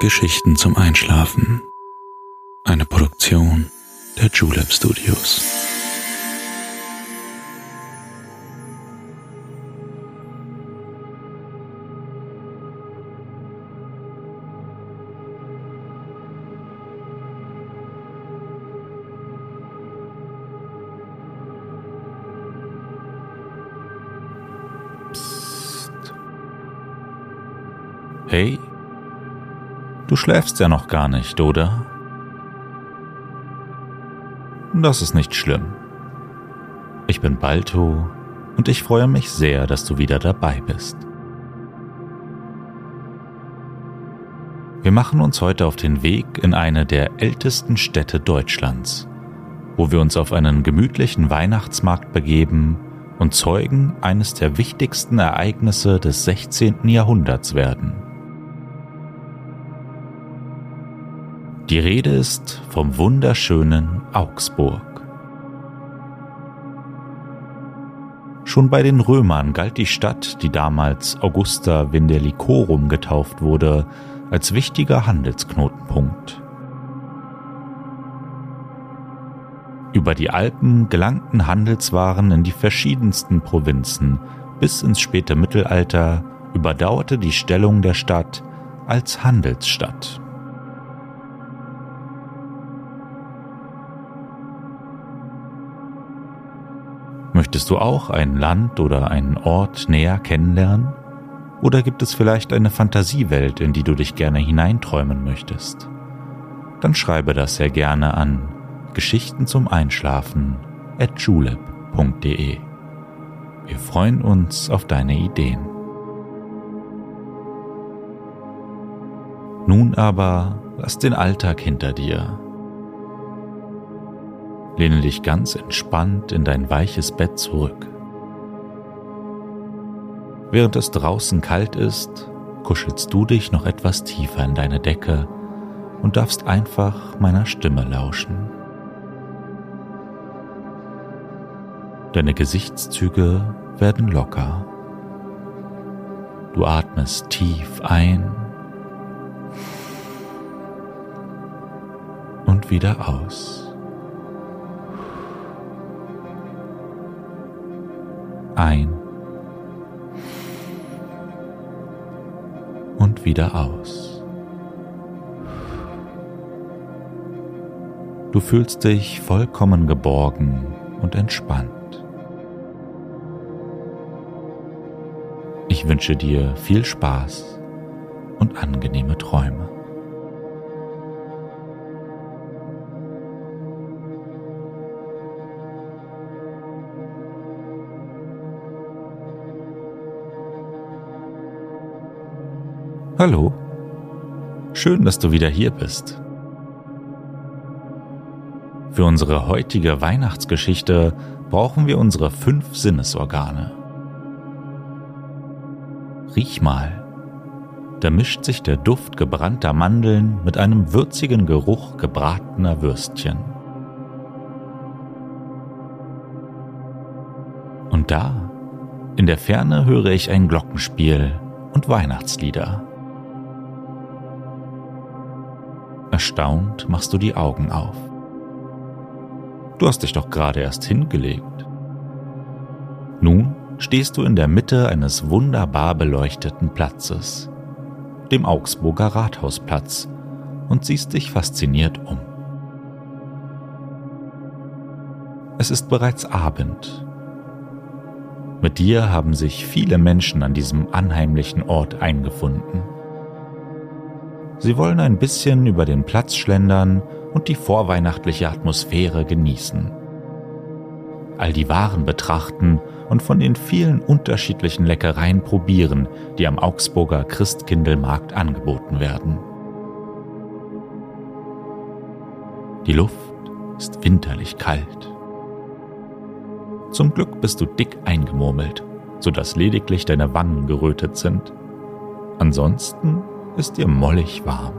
Geschichten zum Einschlafen. Eine Produktion der Julep Studios. Schläfst ja noch gar nicht, oder? Das ist nicht schlimm. Ich bin Balto und ich freue mich sehr, dass du wieder dabei bist. Wir machen uns heute auf den Weg in eine der ältesten Städte Deutschlands, wo wir uns auf einen gemütlichen Weihnachtsmarkt begeben und Zeugen eines der wichtigsten Ereignisse des 16. Jahrhunderts werden. Die Rede ist vom wunderschönen Augsburg. Schon bei den Römern galt die Stadt, die damals Augusta Vindelicorum getauft wurde, als wichtiger Handelsknotenpunkt. Über die Alpen gelangten Handelswaren in die verschiedensten Provinzen. Bis ins späte Mittelalter überdauerte die Stellung der Stadt als Handelsstadt. Möchtest du auch ein Land oder einen Ort näher kennenlernen? Oder gibt es vielleicht eine Fantasiewelt, in die du dich gerne hineinträumen möchtest? Dann schreibe das sehr gerne an Geschichten zum Einschlafen at julep.de. Wir freuen uns auf deine Ideen. Nun aber lass den Alltag hinter dir Lehne dich ganz entspannt in dein weiches Bett zurück. Während es draußen kalt ist, kuschelst du dich noch etwas tiefer in deine Decke und darfst einfach meiner Stimme lauschen. Deine Gesichtszüge werden locker. Du atmest tief ein und wieder aus. Ein und wieder aus. Du fühlst dich vollkommen geborgen und entspannt. Ich wünsche dir viel Spaß und angenehme Träume. Hallo. Schön, dass du wieder hier bist. Für unsere heutige Weihnachtsgeschichte brauchen wir unsere fünf Sinnesorgane. Riech mal. Da mischt sich der Duft gebrannter Mandeln mit einem würzigen Geruch gebratener Würstchen. Und da, in der Ferne höre ich ein Glockenspiel und Weihnachtslieder. Erstaunt machst du die Augen auf. Du hast dich doch gerade erst hingelegt. Nun stehst du in der Mitte eines wunderbar beleuchteten Platzes, dem Augsburger Rathausplatz, und siehst dich fasziniert um. Es ist bereits Abend. Mit dir haben sich viele Menschen an diesem anheimlichen Ort eingefunden. Sie wollen ein bisschen über den Platz schlendern und die vorweihnachtliche Atmosphäre genießen. All die Waren betrachten und von den vielen unterschiedlichen Leckereien probieren, die am Augsburger Christkindlmarkt angeboten werden. Die Luft ist winterlich kalt. Zum Glück bist du dick eingemurmelt, sodass lediglich deine Wangen gerötet sind. Ansonsten ist dir mollig warm.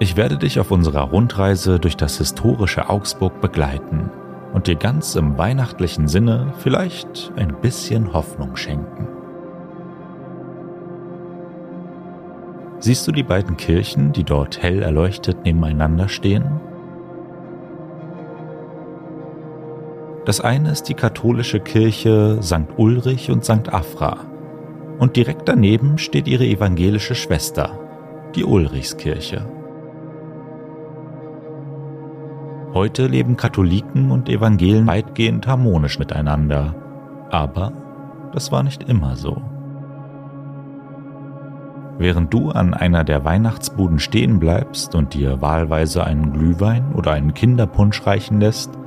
Ich werde dich auf unserer Rundreise durch das historische Augsburg begleiten und dir ganz im weihnachtlichen Sinne vielleicht ein bisschen Hoffnung schenken. Siehst du die beiden Kirchen, die dort hell erleuchtet nebeneinander stehen? Das eine ist die katholische Kirche St. Ulrich und St. Afra und direkt daneben steht ihre evangelische Schwester, die Ulrichskirche. Heute leben Katholiken und Evangelen weitgehend harmonisch miteinander, aber das war nicht immer so. Während du an einer der Weihnachtsbuden stehen bleibst und dir wahlweise einen Glühwein oder einen Kinderpunsch reichen lässt,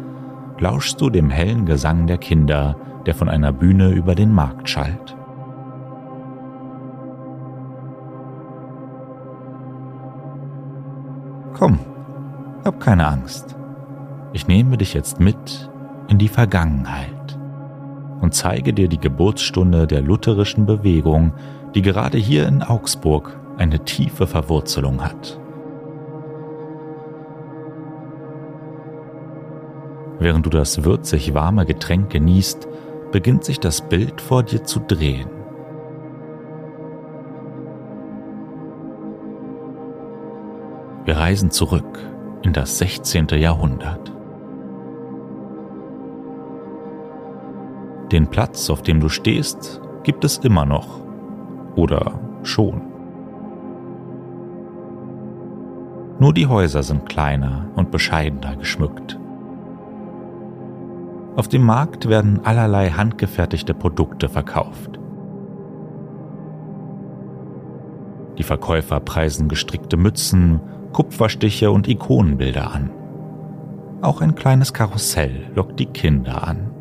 lauschst du dem hellen Gesang der Kinder, der von einer Bühne über den Markt schallt. Komm, hab keine Angst. Ich nehme dich jetzt mit in die Vergangenheit und zeige dir die Geburtsstunde der lutherischen Bewegung, die gerade hier in Augsburg eine tiefe Verwurzelung hat. Während du das würzig warme Getränk genießt, beginnt sich das Bild vor dir zu drehen. Wir reisen zurück in das 16. Jahrhundert. Den Platz, auf dem du stehst, gibt es immer noch oder schon. Nur die Häuser sind kleiner und bescheidener geschmückt. Auf dem Markt werden allerlei handgefertigte Produkte verkauft. Die Verkäufer preisen gestrickte Mützen, Kupferstiche und Ikonenbilder an. Auch ein kleines Karussell lockt die Kinder an.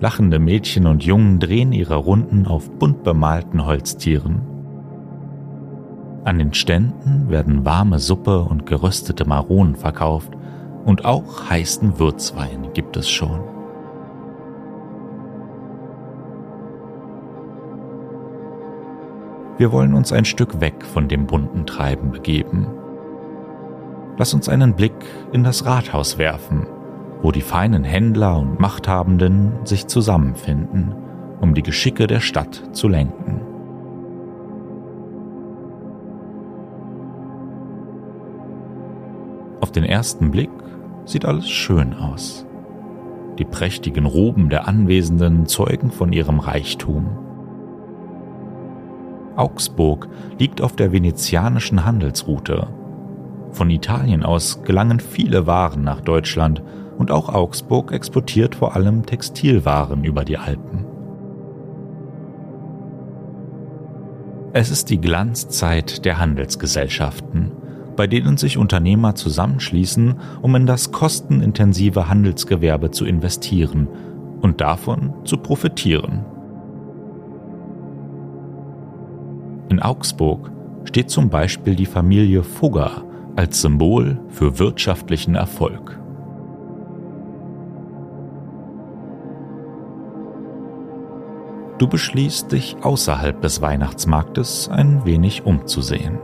Lachende Mädchen und Jungen drehen ihre Runden auf bunt bemalten Holztieren. An den Ständen werden warme Suppe und geröstete Maronen verkauft und auch heißen Würzwein gibt es schon. Wir wollen uns ein Stück weg von dem bunten Treiben begeben. Lass uns einen Blick in das Rathaus werfen wo die feinen Händler und Machthabenden sich zusammenfinden, um die Geschicke der Stadt zu lenken. Den ersten Blick sieht alles schön aus. Die prächtigen Roben der Anwesenden zeugen von ihrem Reichtum. Augsburg liegt auf der venezianischen Handelsroute. Von Italien aus gelangen viele Waren nach Deutschland und auch Augsburg exportiert vor allem Textilwaren über die Alpen. Es ist die Glanzzeit der Handelsgesellschaften, bei denen sich Unternehmer zusammenschließen, um in das kostenintensive Handelsgewerbe zu investieren und davon zu profitieren. In Augsburg steht zum Beispiel die Familie Fugger als Symbol für wirtschaftlichen Erfolg. Du beschließt, dich außerhalb des Weihnachtsmarktes ein wenig umzusehen.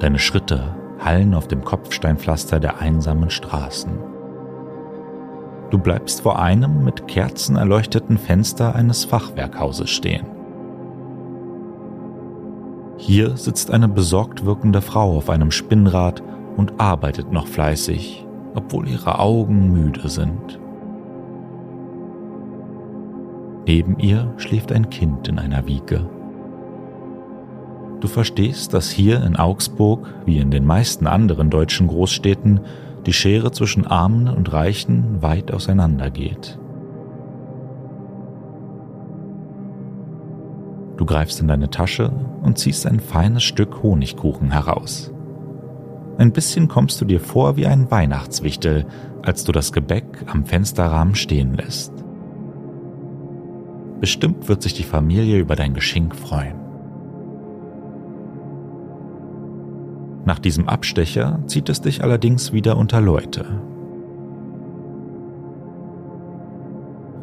Deine Schritte hallen auf dem Kopfsteinpflaster der einsamen Straßen. Du bleibst vor einem mit Kerzen erleuchteten Fenster eines Fachwerkhauses stehen. Hier sitzt eine besorgt wirkende Frau auf einem Spinnrad und arbeitet noch fleißig obwohl ihre Augen müde sind. Neben ihr schläft ein Kind in einer Wiege. Du verstehst, dass hier in Augsburg, wie in den meisten anderen deutschen Großstädten, die Schere zwischen Armen und Reichen weit auseinandergeht. Du greifst in deine Tasche und ziehst ein feines Stück Honigkuchen heraus. Ein bisschen kommst du dir vor wie ein Weihnachtswichtel, als du das Gebäck am Fensterrahmen stehen lässt. Bestimmt wird sich die Familie über dein Geschenk freuen. Nach diesem Abstecher zieht es dich allerdings wieder unter Leute.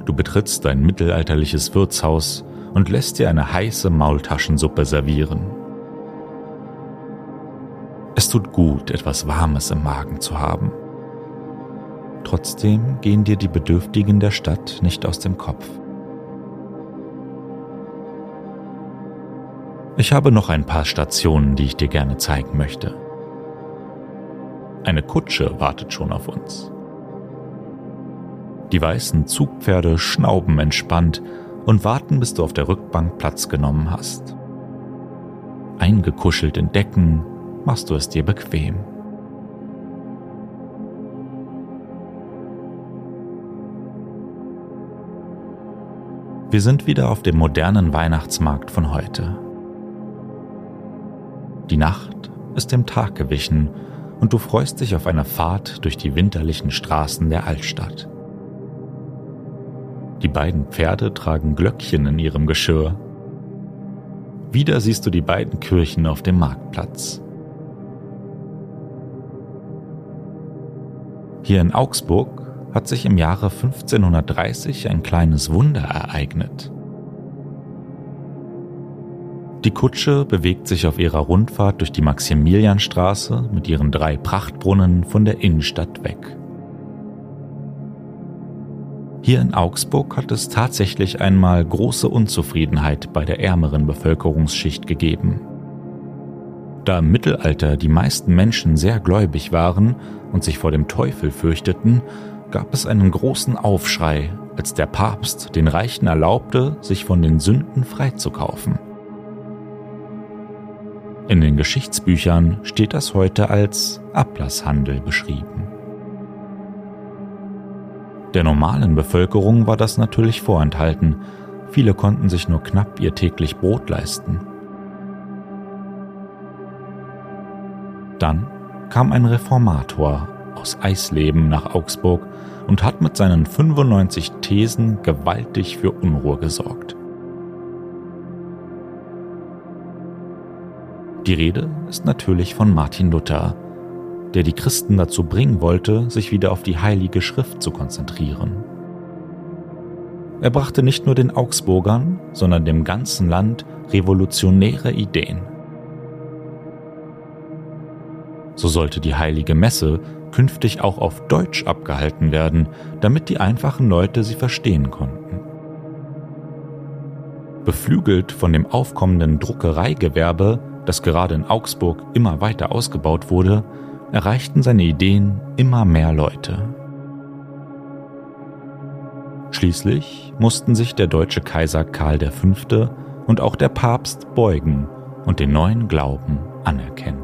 Du betrittst dein mittelalterliches Wirtshaus und lässt dir eine heiße Maultaschensuppe servieren. Es tut gut, etwas Warmes im Magen zu haben. Trotzdem gehen dir die Bedürftigen der Stadt nicht aus dem Kopf. Ich habe noch ein paar Stationen, die ich dir gerne zeigen möchte. Eine Kutsche wartet schon auf uns. Die weißen Zugpferde schnauben entspannt und warten, bis du auf der Rückbank Platz genommen hast. Eingekuschelt in Decken machst du es dir bequem. Wir sind wieder auf dem modernen Weihnachtsmarkt von heute. Die Nacht ist dem Tag gewichen und du freust dich auf eine Fahrt durch die winterlichen Straßen der Altstadt. Die beiden Pferde tragen Glöckchen in ihrem Geschirr. Wieder siehst du die beiden Kirchen auf dem Marktplatz. Hier in Augsburg hat sich im Jahre 1530 ein kleines Wunder ereignet. Die Kutsche bewegt sich auf ihrer Rundfahrt durch die Maximilianstraße mit ihren drei Prachtbrunnen von der Innenstadt weg. Hier in Augsburg hat es tatsächlich einmal große Unzufriedenheit bei der ärmeren Bevölkerungsschicht gegeben. Da im Mittelalter die meisten Menschen sehr gläubig waren und sich vor dem Teufel fürchteten, gab es einen großen Aufschrei, als der Papst den Reichen erlaubte, sich von den Sünden freizukaufen. In den Geschichtsbüchern steht das heute als Ablasshandel beschrieben. Der normalen Bevölkerung war das natürlich vorenthalten, viele konnten sich nur knapp ihr täglich Brot leisten. Dann kam ein Reformator aus Eisleben nach Augsburg und hat mit seinen 95 Thesen gewaltig für Unruhe gesorgt. Die Rede ist natürlich von Martin Luther, der die Christen dazu bringen wollte, sich wieder auf die heilige Schrift zu konzentrieren. Er brachte nicht nur den Augsburgern, sondern dem ganzen Land revolutionäre Ideen. So sollte die heilige Messe künftig auch auf Deutsch abgehalten werden, damit die einfachen Leute sie verstehen konnten. Beflügelt von dem aufkommenden Druckereigewerbe, das gerade in Augsburg immer weiter ausgebaut wurde, erreichten seine Ideen immer mehr Leute. Schließlich mussten sich der deutsche Kaiser Karl V. und auch der Papst beugen und den neuen Glauben anerkennen.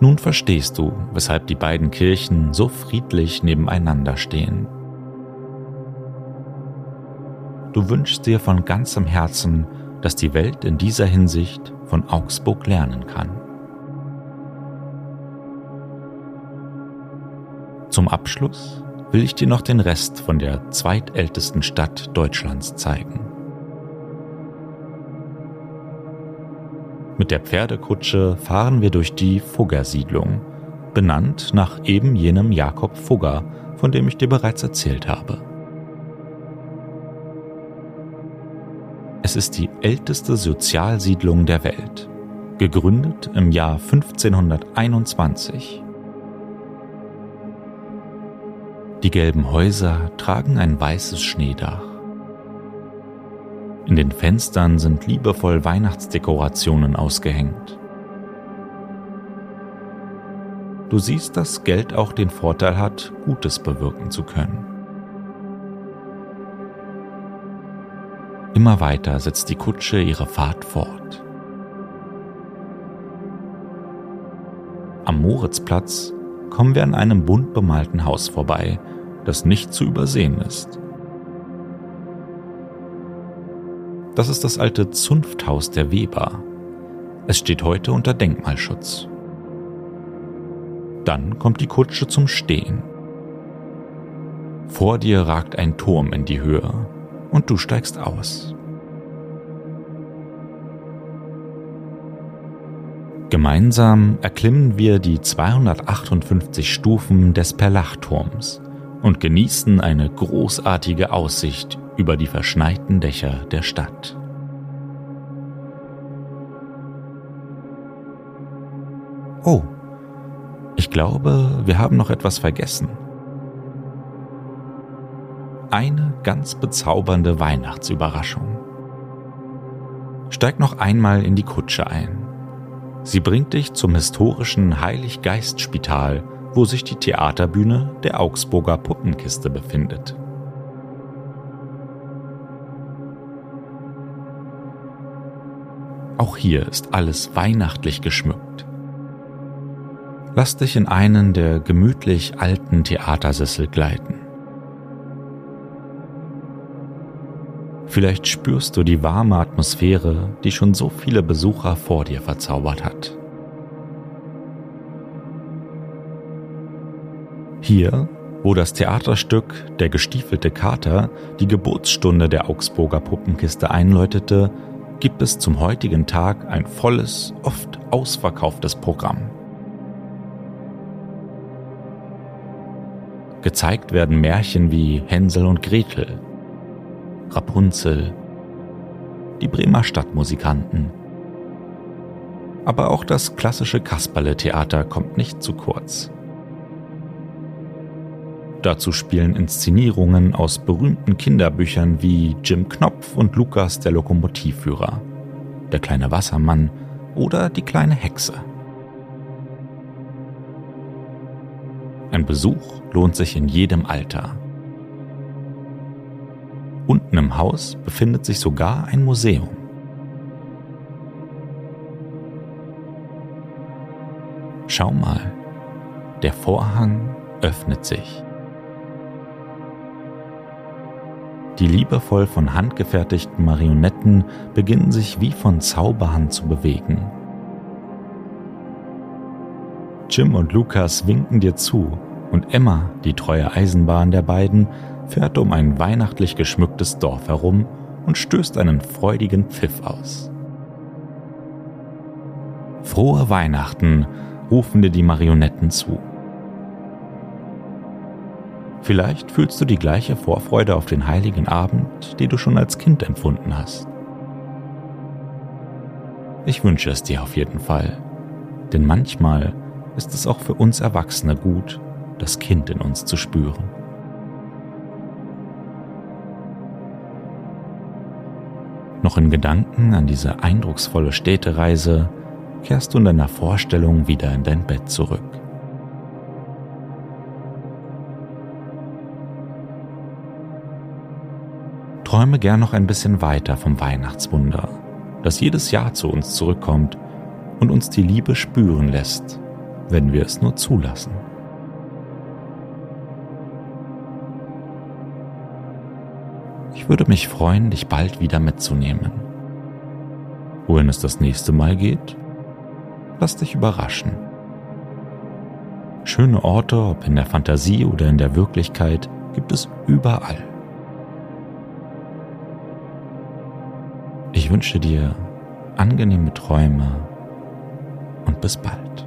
Nun verstehst du, weshalb die beiden Kirchen so friedlich nebeneinander stehen. Du wünschst dir von ganzem Herzen, dass die Welt in dieser Hinsicht von Augsburg lernen kann. Zum Abschluss will ich dir noch den Rest von der zweitältesten Stadt Deutschlands zeigen. Mit der Pferdekutsche fahren wir durch die Fugger-Siedlung, benannt nach eben jenem Jakob Fugger, von dem ich dir bereits erzählt habe. Es ist die älteste Sozialsiedlung der Welt, gegründet im Jahr 1521. Die gelben Häuser tragen ein weißes Schneedach. In den Fenstern sind liebevoll Weihnachtsdekorationen ausgehängt. Du siehst, dass Geld auch den Vorteil hat, Gutes bewirken zu können. Immer weiter setzt die Kutsche ihre Fahrt fort. Am Moritzplatz kommen wir an einem bunt bemalten Haus vorbei, das nicht zu übersehen ist. Das ist das alte Zunfthaus der Weber. Es steht heute unter Denkmalschutz. Dann kommt die Kutsche zum Stehen. Vor dir ragt ein Turm in die Höhe und du steigst aus. Gemeinsam erklimmen wir die 258 Stufen des Perlachturms und genießen eine großartige Aussicht über die verschneiten Dächer der Stadt. Oh, ich glaube, wir haben noch etwas vergessen, eine ganz bezaubernde Weihnachtsüberraschung. Steig noch einmal in die Kutsche ein. Sie bringt dich zum historischen Heiliggeistspital, wo sich die Theaterbühne der Augsburger Puppenkiste befindet. Auch hier ist alles weihnachtlich geschmückt. Lass dich in einen der gemütlich alten Theatersessel gleiten. Vielleicht spürst du die warme Atmosphäre, die schon so viele Besucher vor dir verzaubert hat. Hier, wo das Theaterstück Der gestiefelte Kater die Geburtsstunde der Augsburger Puppenkiste einläutete, gibt es zum heutigen Tag ein volles, oft ausverkauftes Programm. Gezeigt werden Märchen wie Hänsel und Gretel, Rapunzel, die Bremer Stadtmusikanten. Aber auch das klassische Kasperle-Theater kommt nicht zu kurz. Dazu spielen Inszenierungen aus berühmten Kinderbüchern wie Jim Knopf und Lukas der Lokomotivführer, Der kleine Wassermann oder Die kleine Hexe. Ein Besuch lohnt sich in jedem Alter. Unten im Haus befindet sich sogar ein Museum. Schau mal, der Vorhang öffnet sich. Die liebevoll von Hand gefertigten Marionetten beginnen sich wie von Zauberhand zu bewegen. Jim und Lukas winken dir zu und Emma, die treue Eisenbahn der beiden, fährt um ein weihnachtlich geschmücktes Dorf herum und stößt einen freudigen Pfiff aus. Frohe Weihnachten rufen dir die Marionetten zu. Vielleicht fühlst du die gleiche Vorfreude auf den heiligen Abend, die du schon als Kind empfunden hast. Ich wünsche es dir auf jeden Fall, denn manchmal ist es auch für uns Erwachsene gut, das Kind in uns zu spüren. Noch in Gedanken an diese eindrucksvolle Städtereise kehrst du in deiner Vorstellung wieder in dein Bett zurück. Träume gern noch ein bisschen weiter vom Weihnachtswunder, das jedes Jahr zu uns zurückkommt und uns die Liebe spüren lässt, wenn wir es nur zulassen. Ich würde mich freuen, dich bald wieder mitzunehmen. Wohin es das nächste Mal geht, lass dich überraschen. Schöne Orte, ob in der Fantasie oder in der Wirklichkeit, gibt es überall. Ich wünsche dir angenehme Träume und bis bald.